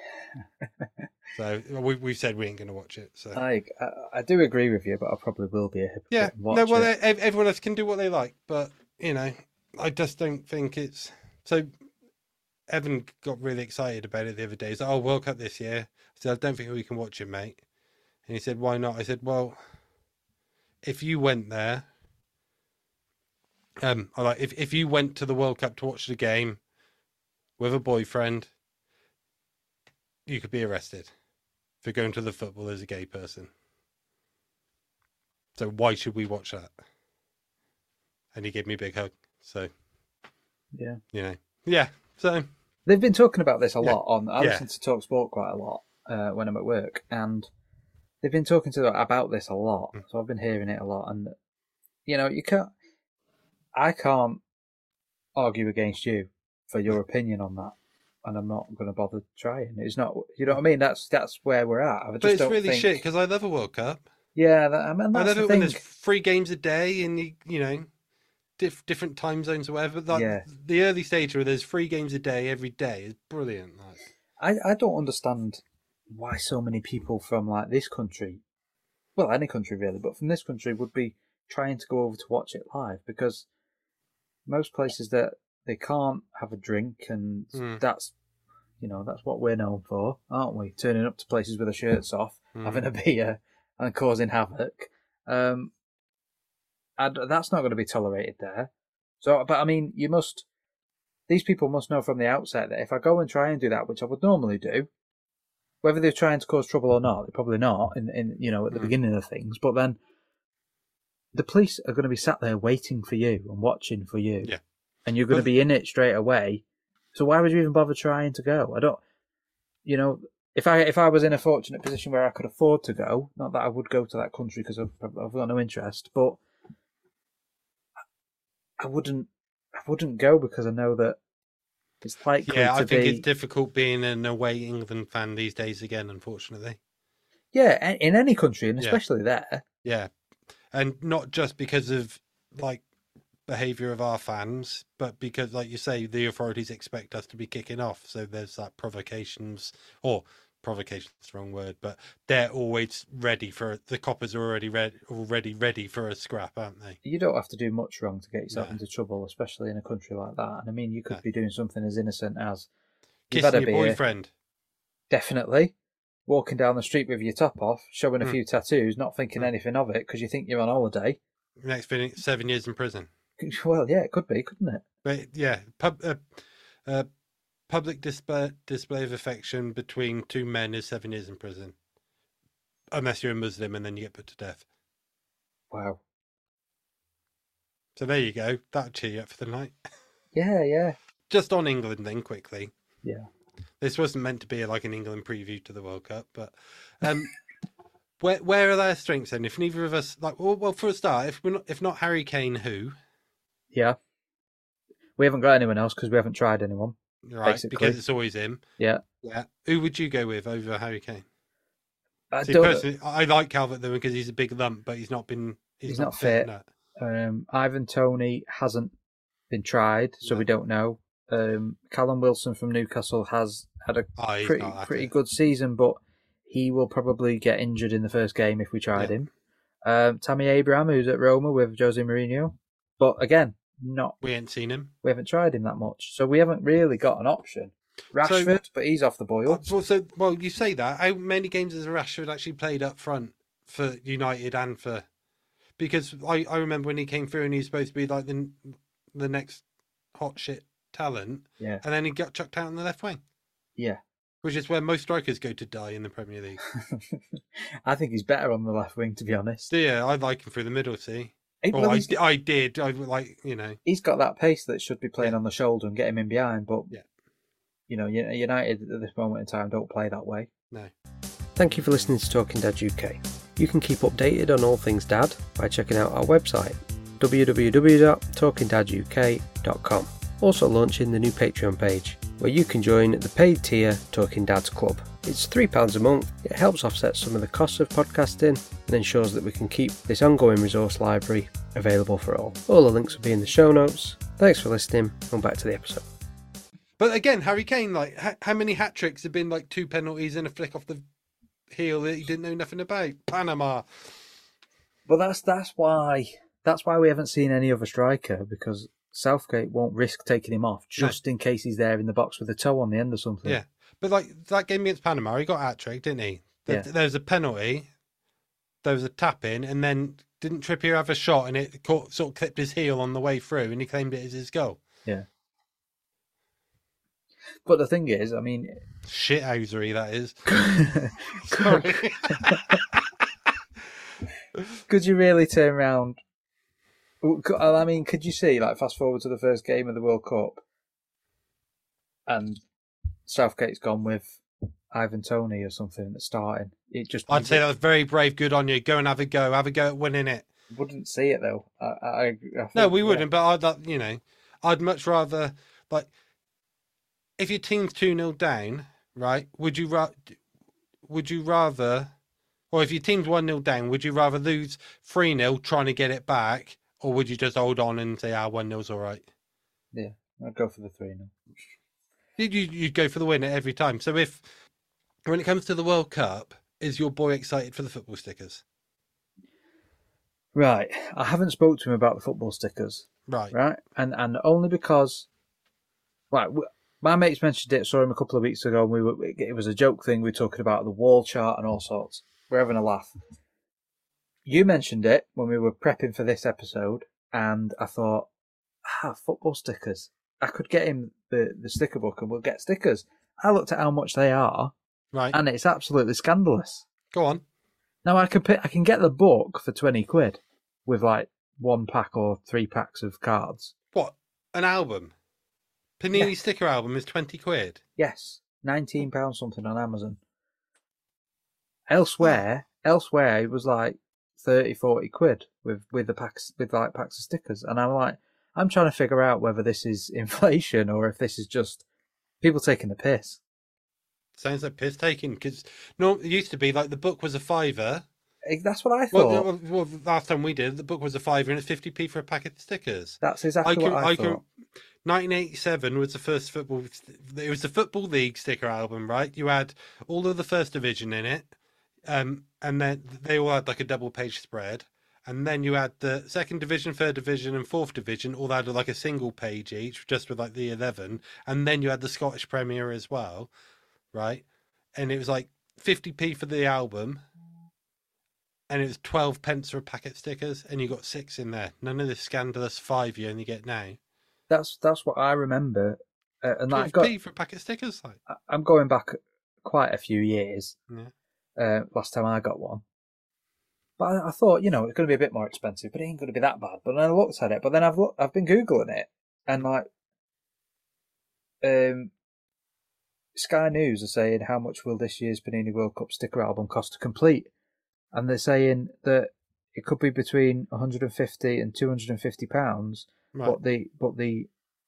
[LAUGHS] so we, we've said we ain't going to watch it. So I, I I do agree with you, but I probably will be a hypocrite. yeah, no, well, it. everyone else can do what they like, but you know, I just don't think it's so. Evan got really excited about it the other day. He's like, "Oh, World Cup this year." I said, "I don't think we can watch it, mate." And he said, "Why not?" I said, "Well, if you went there, um, I like if if you went to the World Cup to watch the game with a boyfriend, you could be arrested for going to the football as a gay person. So why should we watch that?" And he gave me a big hug. So yeah. you know, yeah. So They've been talking about this a lot on. I listen to Talk Sport quite a lot uh, when I'm at work, and they've been talking to about this a lot. Mm. So I've been hearing it a lot, and you know, you can't. I can't argue against you for your opinion on that, and I'm not going to bother trying. It's not. You know what I mean? That's that's where we're at. I just but it's really think, shit because I love a World Cup. Yeah, that, I mean I love it when there's three games a day and you, you know, diff- different time zones or whatever. Like Yeah. the early stage where there's three games a day every day is brilliant. Like, I, I don't understand why so many people from like this country, well, any country really, but from this country would be trying to go over to watch it live because most places that they can't have a drink and Mm. that's you know that's what we're known for, aren't we? Turning up to places with our shirts off, Mm. having a beer and causing havoc. Um, and that's not going to be tolerated there. So, but I mean, you must. These people must know from the outset that if I go and try and do that, which I would normally do, whether they're trying to cause trouble or not, they're probably not. In, in you know, at the Mm. beginning of things, but then the police are going to be sat there waiting for you and watching for you. Yeah. and you're going to be in it straight away. So why would you even bother trying to go? I don't. You know, if I if I was in a fortunate position where I could afford to go, not that I would go to that country because I've, I've got no interest, but I wouldn't. I wouldn't go because I know that it's likely Yeah, I think be. it's difficult being an away England fan these days again, unfortunately. Yeah, in any country, and Yeah. especially there. Yeah. And not just because of like behavior of our fans, but because like you say, the authorities expect us to be kicking off. So there's that provocations or provocation's the wrong word, but they're always ready for the coppers are already ready already ready for a scrap, aren't they? You don't have to do much wrong to get yourself No. into trouble, especially in a country like that. And I mean, you could No. be doing something as innocent as Kissing your boyfriend. definitely walking down the street with your top off, showing a Mm. few tattoos, not thinking Mm. anything of it because you think you're on holiday. Next thing seven years in prison. Well, yeah, it could be, couldn't it? But yeah, pub, uh, uh, public display display of affection between two men is seven years in prison, unless you're a Muslim and then you get put to death. Wow. So there you go. That'll cheer you up for the night. Yeah, yeah, Just on England, then quickly. yeah. This wasn't meant to be like an England preview to the World Cup, but um, [LAUGHS] where where are their strengths then? If neither of us like, well, well for a start, if we're not, if not Harry Kane, who Yeah. We haven't got anyone else because we haven't tried anyone. Right? Basically. Because it's always him. Yeah. Yeah. Who would you go with over Harry Kane? I See, don't, personally, I like Calvert Lewin because he's a big lump, but he's not been. He's, He's not, not fit. fit. um, Ivan Toney hasn't been tried, so No. we don't know. Um, Callum Wilson from Newcastle has had a Oh, pretty pretty good season, but he will probably get injured in the first game if we tried Yeah. him. Um, Tammy Abraham, who's at Roma with Jose Mourinho, but again, not We ain't seen him. we haven't tried him that much, so we haven't really got an option. Rashford, but he's off the boil. Uh, Well, so well, you say that. How many games has Rashford actually played up front for United and for? Because I, I remember when he came through and he was supposed to be like the the next hot shit talent, Yeah, and then he got chucked out on the left wing, yeah. which is where most strikers go to die in the Premier League. [LAUGHS] I think he's better on the left wing, to be honest. yeah, I like him through the middle. See, He- well, well, I, I did. I like you know. he's got that pace that should be playing Yeah. on the shoulder and get him in behind, but Yeah. you know, United at this moment in time don't play that way. No. Thank you for listening to Talking Dad UK. You can keep updated on all things dad by checking out our website www.talkingdaduk.com. Also launching the new Patreon page where you can join the paid tier Talking Dads Club. It's £3 a month. It helps offset some of the costs of podcasting and ensures that we can keep this ongoing resource library available for all. All the links will be in the show notes. Thanks for listening and back to the episode. But again, Harry Kane, like h- how many hat tricks have been like two penalties and a flick off the heel that he didn't know nothing about? Panama. But that's that's why that's why we haven't seen any other striker because Southgate won't risk taking him off No. just in case he's there in the box with a toe on the end or something. Yeah, but like that game against Panama, he got hat trick, didn't he? There, Yeah. there was a penalty, there was a tap in, and then didn't Trippier have a shot and it caught, sort of clipped his heel on the way through, and he claimed it as his goal. Yeah. But the thing is, I mean, Shithousery that is. could, [LAUGHS] Sorry. could you really turn around? Could- uh, I mean, could you see like fast forward to the first game of the World Cup, and Southgate's gone with Ivan Toney or something at the starting? It just I'd say that was very brave. Good on you. Go and have a go. Have a go at winning it. wouldn't see it though. I, I, I think, No, we yeah. wouldn't. But I'd, uh, you know, I'd much rather like if your team's two 0 down, right? Would you ra- would you rather, or if your team's one 0 down, would you rather lose three 0 trying to get it back, or would you just hold on and say, ah, one 0's all right? Yeah, I'd go for the three now. You you you'd go for the win every time. So if when it comes to the World Cup, is your boy excited for the football stickers? Right, I haven't spoke to him about the football stickers. Right. right? And and only because, right, my mates mentioned it. Saw him a couple of weeks ago, and we were it was a joke thing. We were talking about the wall chart and all sorts. We're having a laugh. You mentioned it when we were prepping for this episode, and I thought, ah, football stickers. I could get him the the sticker book, and we'll get stickers. I looked at how much they are, Right. and it's absolutely scandalous. Go on. Now I can pick, I can get the book for twenty quid with like one pack or three packs of cards. What? An album? Panini Yeah. sticker album is 20 quid. Yes, nineteen pounds something on Amazon. Elsewhere, elsewhere it was like 30, 40 quid with with the packs with like packs of stickers, and I'm like, I'm trying to figure out whether this is [LAUGHS] inflation or if this is just people taking the piss. Sounds like piss taking because no, it used to be like the book was a fiver. Eh, That's what I thought. well, well, last time we did, the book was a fiver and it's 50p for a packet of stickers. That's exactly I can, what I, I thought. can. 1987 was the first football. It was the football league sticker album, right? You had all of the first division in it, um, and then they all had like a double page spread, and then you had the second division, third division, and fourth division all had like a single page each, just with like the 11, and then you had the Scottish Premier as well, right? And it was like 50p for the album. And it was 12 pence for a packet stickers, and you got six in there. None of this scandalous five you only get now. That's that's what I remember, uh, and 12p got. for packet stickers. Like, I'm going back quite a few years. Yeah. Uh, last time I got one, but I, I thought you know it's going to be a bit more expensive, but it ain't going to be that bad. But then I looked at it, but then I've look, I've been googling it, and like, um, Sky News are saying how much will this year's Panini World Cup sticker album cost to complete, and they're saying that it could be between 150 and 250 pounds right. but the but the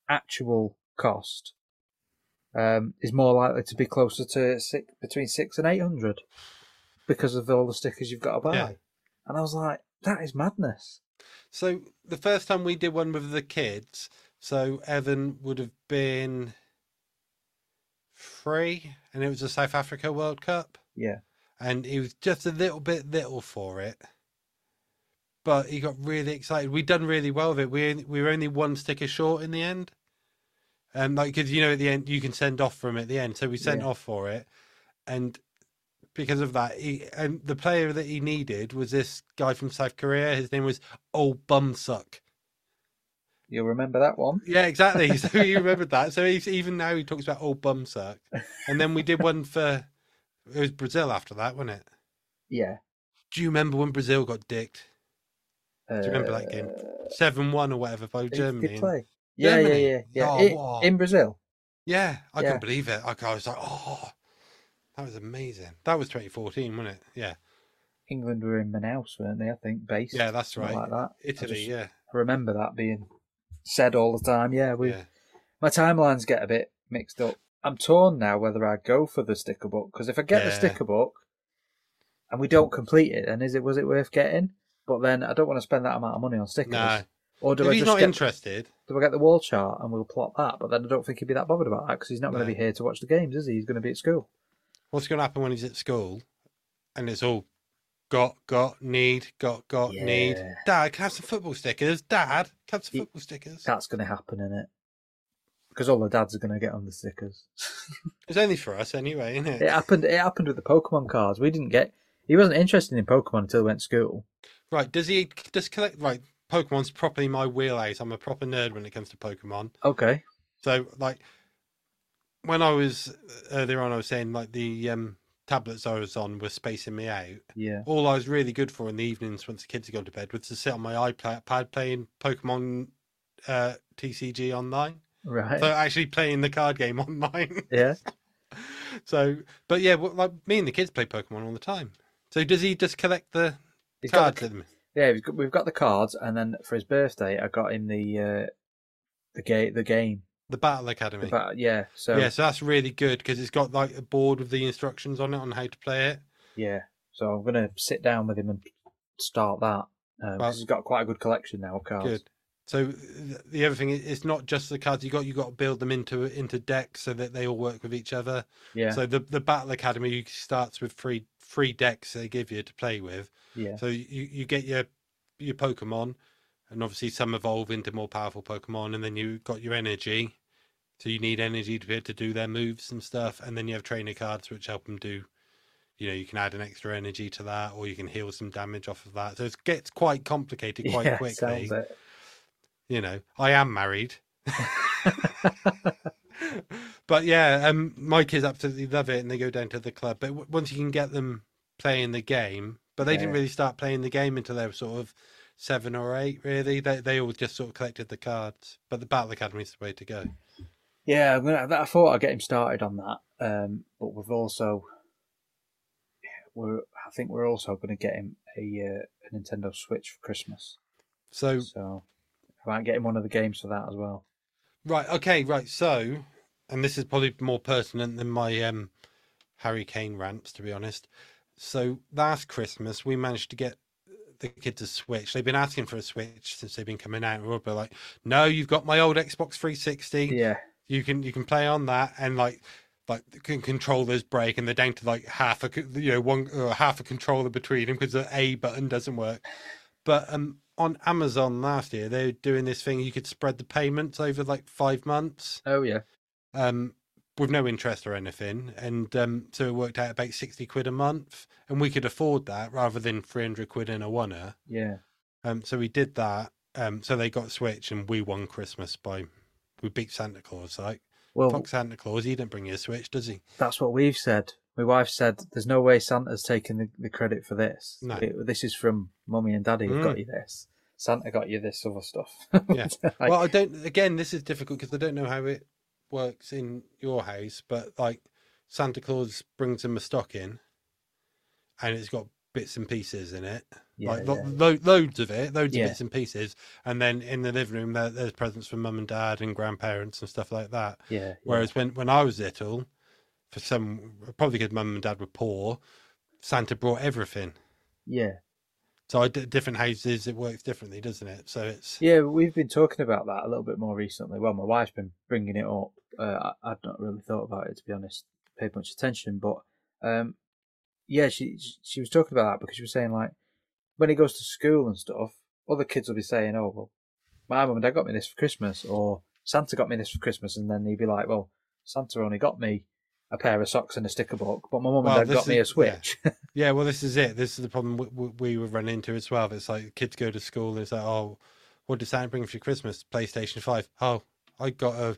actual cost um, is more likely to be closer to six, between six and eight hundred because of all the stickers you've got to buy. Yeah. And I was like, that is madness. So the first time we did one with the kids, so Evan would have been three, and it was the South Africa World Cup, Yeah, and he was just a little bit little for it. But he got really excited. We'd done really well with it. We we were only one sticker short in the end, and like because you know at the end you can send off from at the end, so we sent Yeah. off for it, and because of that, he and the player that he needed was this guy from South Korea. His name was Old Bumsuck. you'll remember that one. Yeah, exactly. [LAUGHS] So he remembered that. So he's even now he talks about old bumsuck. And then we did one for it was Brazil after that, wasn't it? Yeah. Do you remember when Brazil got dicked? Uh, you remember that game? Seven one or whatever by Germany. play? Yeah, yeah, Germany? yeah, yeah. Oh, I- wow. in Brazil. Yeah, I Yeah. couldn't believe it. I was like, oh, that was amazing. That was 2014, wasn't it? Yeah, England were in Manaus, weren't they? I think based. yeah, that's right. Like that. I Italy, just yeah, remember that being said all the time. Yeah, we. yeah. my timelines get a bit mixed up. I'm torn now whether I go for the sticker book because if I get the sticker book and we don't complete it, then is it was it worth getting? But then I don't want to spend that amount of money on stickers. No, Or do if I he's just not get interested, do I get the wall chart and we'll plot that? But then I don't think he'd be that bothered about that because he's not going to be here to watch the games, is he? He's going to be at school. What's going to happen when he's at school and it's all got, got, need, got, got, need. Dad, can I have some football stickers? Dad, can I have some football stickers? That's going to happen, in it? Because all the dads are going to get on the stickers. [LAUGHS] It's only for us anyway, isn't it? it happened. It happened with the Pokemon cards. We didn't get. He wasn't interested in Pokemon until he went to school. Right, does he just collect? Right, Pokemon's properly my wheelhouse. I'm a proper nerd when it comes to Pokemon. Okay. So, like, when I was earlier on, I was saying like the um, tablets I was on were spacing me out. Yeah. All I was really good for in the evenings once the kids had gone to bed was to sit on my iPad playing Pokemon uh, TCG online. Right. So actually playing the card game [LAUGHS] online. yeah. so, but yeah, well, like me and the kids play Pokemon all the time. So does he just collect the He's cards? the- Yeah, we've got, we've got the cards, and then for his birthday, I got him the uh, the game. The game. The Battle Academy. The ba- yeah. So yeah, so that's really good because it's got like a board with the instructions on it on how to play it. yeah. So I'm gonna sit down with him and start that. Um, Well- he's got quite a good collection now of cards. Good. So th- the other thing is, it's not just the cards you got. You got to build them into into decks so that they all work with each other. Yeah. So the the Battle Academy starts with three three decks they give you to play with. yeah. So you you get your your Pokemon, and obviously some evolve into more powerful Pokemon, and then you got your energy. So you need energy to be able to do their moves and stuff, and then you have trainer cards which help them do. You know, you can add an extra energy to that, or you can heal some damage off of that. So it gets quite complicated [LAUGHS] quite yeah. quickly. You know, I am married, [LAUGHS] But yeah, um, my kids absolutely love it, and they go down to the club. But w- once you can get them playing the game, but they didn't really start playing the game until they were sort of seven or eight. Really, they they all just sort of collected the cards. But the Battle Academy is the way to go. Yeah, I'm gonna, I thought I'd get him started on that, um, but we've also, we're I think we're also going to get him a, uh, a Nintendo Switch for Christmas. So So I might get him one of the games for that as well. right, okay, right. So, and this is probably more pertinent than my um, Harry Kane rants, to be honest. So last Christmas we managed to get the kids a Switch. They've been asking for a Switch since they've been coming out. And we're like, no, you've got my old Xbox 360. Yeah, you can you can play on that and like like con- controllers break and they're down to like half a you know one or half a controller between them because the A button doesn't work. But um on Amazon last year they were doing this thing you could spread the payments over like five months oh yeah, um with no interest or anything and um so it worked out about 60 quid a month and we could afford that rather than 300 quid in a oneer yeah. um so we did that um so they got switch and we won christmas by we beat santa claus like Well, Fuck Santa Claus, he didn't bring you a Switch, does he? that's what we've said. My wife said, "There's no way Santa's taking the, the credit for this. No. It- this is from Mummy and Daddy. who Mm. got you this. Santa got you this other stuff." Yeah. [LAUGHS] Like, well, I don't. Again, this is difficult because I don't know how it works in your house, but like Santa Claus brings him a stocking, and it's got bits and pieces in it, yeah, like lo- yeah. lo- loads of it, loads Yeah. of bits and pieces, and then in the living room there, there's presents from mum and dad and grandparents and stuff like that. yeah, yeah. Whereas when when I was little, for some probably because mum and dad were poor, Santa brought everything. yeah. So I d- different houses it works differently, doesn't it? So it's Yeah, we've been talking about that a little bit more recently. Well, my wife's been bringing it up. Uh, I, I've not really thought about it to be honest, paid much attention, but um, yeah, she she was talking about that because she was saying like when he goes to school and stuff, other kids will be saying, "Oh, well, my mum and dad got me this for Christmas," or Santa got me this for Christmas, and then he'd be like, "Well, Santa only got me a pair of socks and a sticker book, but my mum Well, and dad got me a is- yeah. Switch." [LAUGHS] Yeah, well, this is it. This is the problem we, we, we would run into as well. It's like kids go to school. and it's like, oh, what did Santa bring for Christmas? PlayStation Five. Oh, I got a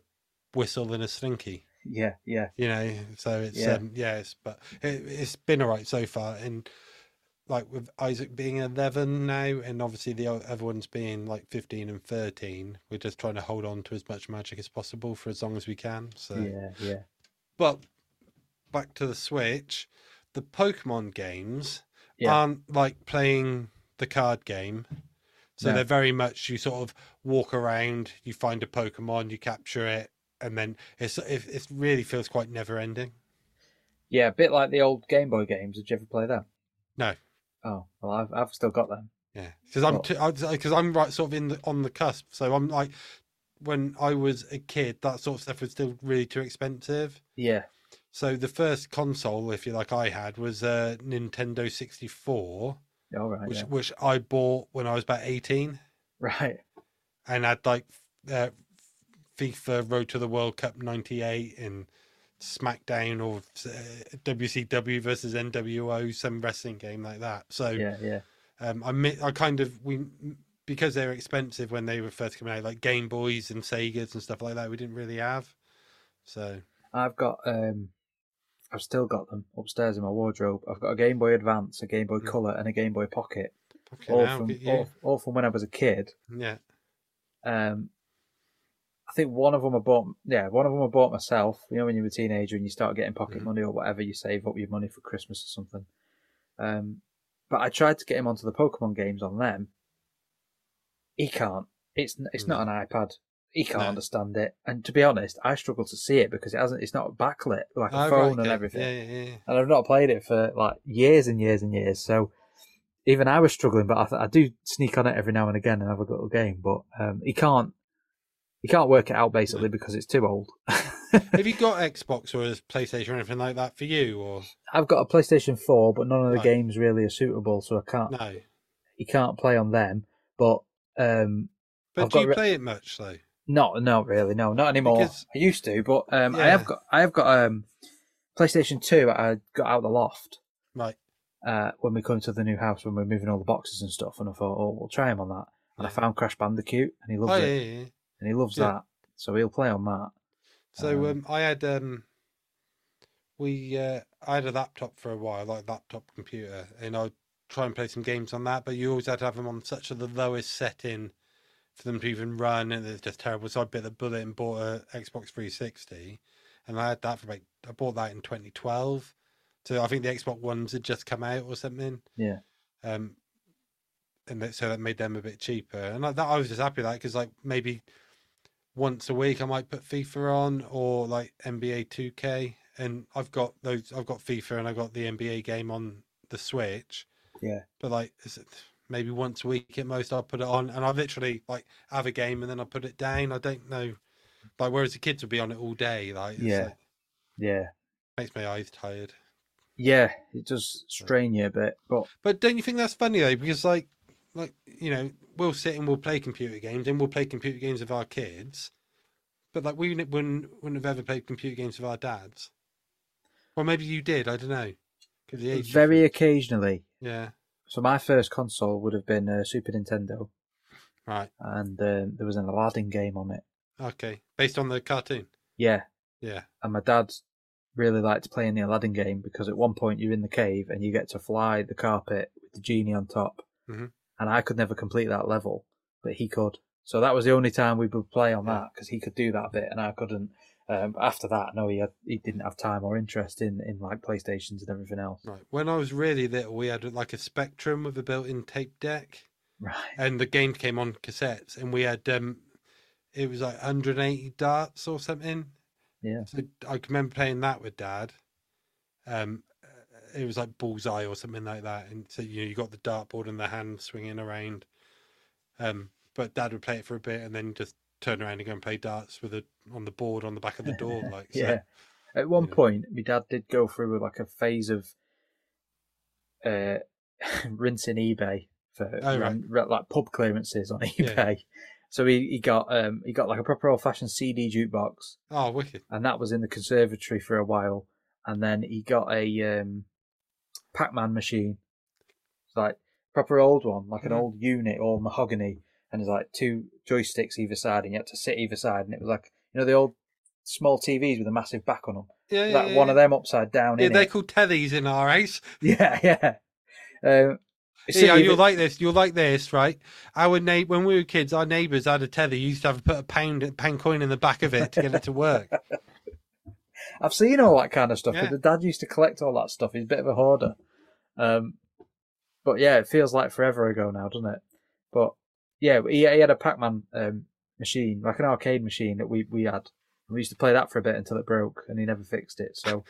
whistle and a slinky. Yeah, yeah, You know, so it's Yeah. um, yeah, it's but it, it's been all right so far. And like with Isaac being eleven now, and obviously the other ones being like fifteen and thirteen, we're just trying to hold on to as much magic as possible for as long as we can. So yeah, yeah. but back to the Switch, the Pokemon games Yeah. aren't like playing the card game. So No. they're very much you sort of walk around, you find a Pokemon, you capture it, and then it's it, it really feels quite never ending. Yeah, a bit like the old Game Boy games. Did you ever play them? No. Oh, well, I've I've still got them. Yeah, because I'm because I'm right sort of in the on the cusp. So I'm like when I was a kid, that sort of stuff was still really too expensive. Yeah, So the first console, if you like, I had was a Nintendo 64. all right, which yeah. which I bought when I was about eighteen, right. and had like uh, FIFA Road to the World Cup '98 and SmackDown or uh, WCW versus NWO, some wrestling game like that. So Yeah, yeah, um, I mi- I kind of we because they were expensive when they were first coming out, like Game Boys and Segas and stuff like that. We didn't really have. So I've got um, I've still got them upstairs in my wardrobe. I've got a Game Boy Advance, a Game Boy Mm. Color, and a Game Boy Pocket, fucking all hell, from all, all from when I was a kid. yeah, Um, I think one of them I bought. Yeah, one of them I bought myself. You know, when you're a teenager and you start getting pocket Mhm. money or whatever, you save up your money for Christmas or something. Um, but I tried to get him onto the Pokemon games on them. He can't. It's it's not an iPad. He can't No. understand it. And to be honest, I struggle to see it because it hasn't. It's not backlit like a Oh, right, phone and okay. everything. Yeah, yeah, yeah. And I've not played it for like years and years and years. So even I was struggling, but I, th- I do sneak on it every now and again and have a little game. But um, he can't. He can't work it out basically because it's too old. [LAUGHS] Have you got Xbox or a PlayStation or anything like that for you? Or I've got a PlayStation Four, but none of the Right. games really are suitable, so I can't. no? He can't play on them. But um, But I've do you re- play it much though? not not really. No, not anymore. Because- I used to, but um, I have got I have got um, PlayStation Two. I got out of the loft. Right. uh, when we come to the new house when we're moving all the boxes and stuff, and I thought, oh, we'll try him on that. And I found Crash Bandicoot, and he loves Oh it, yeah, yeah, yeah. And he loves Yeah. that, so he'll play on that. So Um, um, I had um, we uh, I had a laptop for a while, like laptop computer, and I'd try and play some games on that. But you always had to have them on such a the lowest setting for them to even run, and it's just terrible. So I bit the bullet and bought a Xbox 360, and I had that for about I bought that in 2012. So I think the Xbox ones had just come out or something. Yeah. Um, and that, so that made them a bit cheaper, and like that I was just happy with that because like maybe once a week I might put FIFA on or like NBA 2K, and I've got those. I've got FIFA and I've got the NBA game on the Switch. Yeah. But like is it- maybe once a week at most I'll put it on, and I literally like have a game and then I put it down. I don't know, like whereas the kids would be on it all day. Like Yeah. like, Yeah. makes my eyes tired. Yeah, it does strain you a bit, but But don't you think that's funny though? Because like, like you know, we'll sit and we'll play computer games, and we'll play computer games with our kids. But like, we wouldn't wouldn't, have ever played computer games with our dads. Or maybe you did. I don't know. 'Cause the age very difference. occasionally. yeah. So my first console would have been a Super Nintendo, Right. and um, there was an Aladdin game on it. Okay. Based on the cartoon. Yeah, Yeah. and my dad really liked playing the Aladdin game because at one point you're in the cave and you get to fly the carpet with the genie on top, Mm Mhm. And I could never complete that level, but he could. So that was the only time we would play on that because he could do that bit and I couldn't. Um, after that, no, he had, he didn't have time or interest in, in like PlayStations and everything else. Right. When I was really little, we had like a Spectrum with a built-in tape deck, Right. and the game came on cassettes, and we had um, it was like 180 darts or something. Yeah. So I can remember playing that with dad. Um, it was like bullseye or something like that, and so you know you got the dartboard and the hand swinging around. Um, but dad would play it for a bit and then just turn around and go and play darts with it on the board on the back of the door, [LAUGHS] like so. yeah. At one Yeah. point, my dad did go through like a phase of uh, [LAUGHS] rinsing eBay for Oh, right. like pub clearances on [LAUGHS] eBay. So he, he got um he got like a proper old fashioned CD jukebox, Oh, wicked! and that was in the conservatory for a while. And then he got a um, Pac Man machine, It's like proper old one, like an Mhm. old unit, or mahogany, and there's like two joysticks either side, and you had to sit either side, and it was like you know the old small TVs with a massive back on them. Yeah, yeah, like yeah, one yeah. of them upside down Yeah, they're it. called tellies in our house. [LAUGHS] Yeah, yeah. Um, yeah, you- you'll like this. You'll like this, right? Our na- when we were kids, our neighbours had a telly. You used to have to put a pound pound coin in the back of it to get it to work. [LAUGHS] I've seen all that kind of stuff. Yeah. The dad used to collect all that stuff. He's a bit of a hoarder. Um, but yeah, it feels like forever ago now, doesn't it? But yeah, he, he had a Pac-Man um, machine, like an arcade machine that we, we had. We used to play that for a bit until it broke, and he never fixed it. So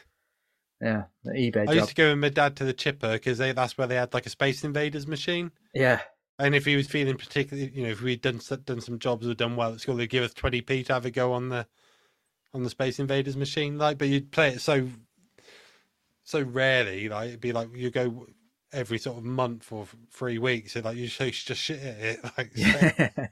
yeah, the eBay I job. used to go with my dad to the chipper because that's where they had like a Space Invaders machine. Yeah, And if he was feeling particularly, you know, if we'd done done some jobs or done well at school, they'd give us twenty p to have a go on the on the Space Invaders machine. Like, but you'd play it so so rarely. Like, it'd be like you go every sort of month or three weeks. So like you just shit at it. [LAUGHS] Like, so- yeah.